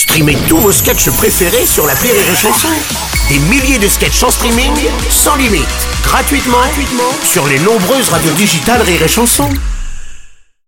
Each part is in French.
Streamez tous vos sketchs préférés sur la Rire et Chanson. Des milliers de sketchs en streaming, sans limite, gratuitement, gratuitement sur les nombreuses radios digitales Rire et Chanson.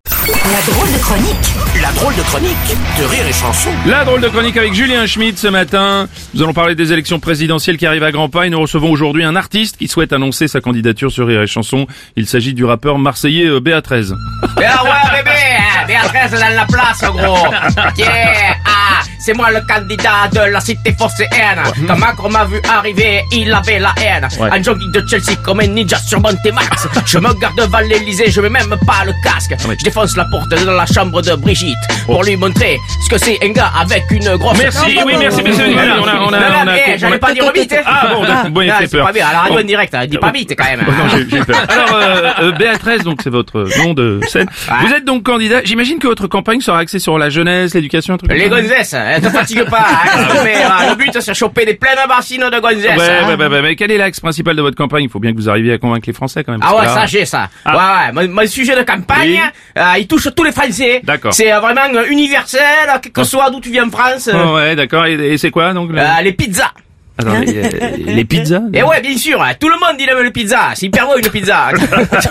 La drôle de chronique La drôle de chronique de Rire et Chanson. La drôle de chronique avec Julien Schmidt ce matin. Nous allons parler des élections présidentielles qui arrivent à grands pas et nous recevons aujourd'hui un artiste qui souhaite annoncer sa candidature sur Rire et Chanson. Il s'agit du rappeur marseillais euh, BA13. Ah ouais bébé, hein, Béatrice dans la place gros. Yeah, ah, c'est moi le candidat de la cité phocéenne. Quand Macron m'a vu arriver, il avait la haine. Ouais. Un jogging de Chelsea comme un ninja sur Montémax. Je me garde devant l'Elysée, je mets même pas le casque. ouais. Je défonce la porte de la chambre de Brigitte pour lui montrer ce que c'est un gars avec une grosse. Merci, oui, merci, merci. Voilà, on a, on a, on a- eh, on a- j'allais pas dire vite. hein. Ah bon, d'accord, bon, il fait peur. pas bien, à la radio en direct, hein, dis pas vite quand même. Oh non, j'ai- peur. Alors, euh, euh, BA13, donc c'est votre nom de scène. Vous êtes donc candidat. J'imagine que votre campagne sera axée sur la jeunesse, l'éducation, un truc. Les gonzesses, hein, te fatigue pas. hein, mais, euh, le but, c'est choper des pleines bassines de gonzesses. Ouais, hein. ouais, ouais, ouais, mais quel est l'axe principal de votre campagne? Il faut bien que vous arriviez à convaincre les Français quand même. Ah ouais, ça j'ai ça. Ah. Ouais, ouais. Mon, mon sujet de campagne, Oui. euh, il touche tous les Français. D'accord. C'est euh, vraiment euh, universel, quel que soit d'où tu viens en France. euh, Oh, ouais, d'accord. Et, et c'est quoi donc le- les pizzas. Attends, les, euh, les pizzas Et ouais, bien sûr, hein, tout le monde il aime les pizzas. C'est hyper bon une pizza.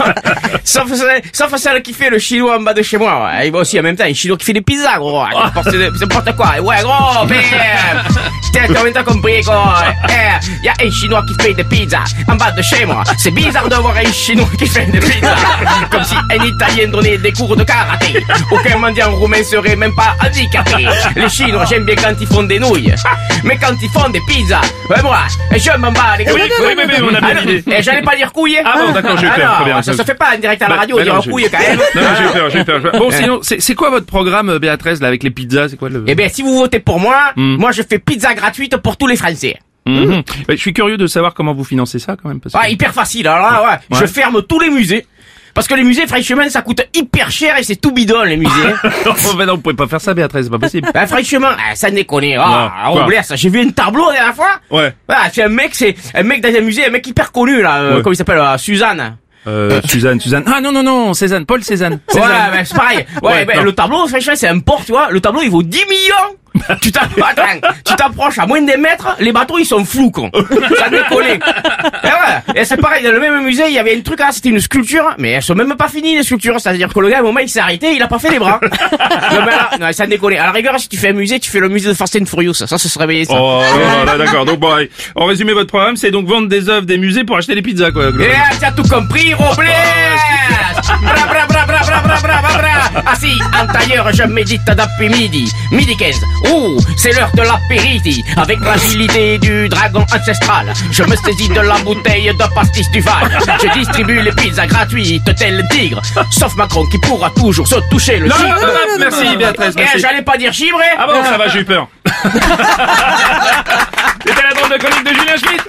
sauf, sauf celle qui fait le chinois en bas de chez moi. ouais. Il va aussi en même temps, un chinois qui fait des pizzas, gros. Ah. N'importe n'importe quoi? Et Ouais, gros, mais... T'as même compris, quoi. Eh, y a un chinois qui fait des pizzas en bas de chez moi. C'est bizarre de voir un chinois qui fait des pizzas. Comme si un italien donnait des cours de karaté. Aucun mendiant roumain serait même pas handicapé. Les chinois, j'aime bien quand ils font des nouilles. Mais quand ils font des pizzas, ouais, moi, je m'en bats les couilles. Oui, oui, oui, oui, on a bien Ah, l'idée. eh, j'allais pas dire couille. Ah bon, d'accord, j'ai eu Ah peur, très bien. Ça se fait pas en direct à la Bah, radio, bah dire couille quand même. Non, j'ai eu peur, j'ai eu peur. Bon, sinon, c'est quoi votre programme, Béatrice, là, avec les pizzas C'est quoi le... Eh bien, si vous votez pour moi, Hmm. moi je fais pizza gratuite pour tous les Français. Mhm. Bah, je suis curieux de savoir comment vous financez ça, quand même. Parce que... Ah, hyper facile. Alors là, ouais, je ferme tous les musées. Parce que les musées, franchement, ça coûte hyper cher et c'est tout bidon, les musées. non, bah non, vous pouvez pas faire ça, Béatrice, c'est pas possible. ben, franchement, ah, ça déconne. Ah, on blesse. J'ai vu un tableau la dernière fois. Ouais. Ah, c'est un mec, c'est un mec dans un musée, un mec hyper connu, là. euh, Ouais. Comment il s'appelle, euh, Suzanne. Euh, Suzanne, Suzanne. Ah non, non, non, Cézanne, Paul Cézanne. Ouais, ben, c'est pareil. Ouais, Ouais, ben, le tableau, c'est un port, tu vois. Le tableau, il vaut 10 millions. tu t'approches à moins d'un mètre, les bateaux, ils sont flous, con. Ça déconne. Et c'est pareil, dans le même musée, il y avait un truc, là, c'était une sculpture, mais elles sont même pas finies, les sculptures. C'est-à-dire que le gars, au moment, il s'est arrêté, il a pas fait les bras. non, mais là, non, ça déconne. À la rigueur, si tu fais un musée, tu fais le musée de Fast and Furious. Ça, ça serait bien, ça. Oh, non, non, d'accord. Donc, bon, allez. en résumé, votre programme, c'est donc vendre des œuvres des musées pour acheter des pizzas, quoi. Et globalement. ah, tu as tout compris, Robles En tailleur, je médite depuis midi. Midi 15, ouh, c'est l'heure de l'apéritif Avec l'agilité du dragon ancestral Je me saisis de la bouteille de pastis du Val. Je distribue les pizzas gratuites tel tigre. Sauf Macron qui pourra toujours se toucher le Non, merci, Béatrice, Eh, merci. J'allais pas dire chibre Ah bon, ça va, j'ai eu peur. C'était la drôle de chronique de Julien Schmidt.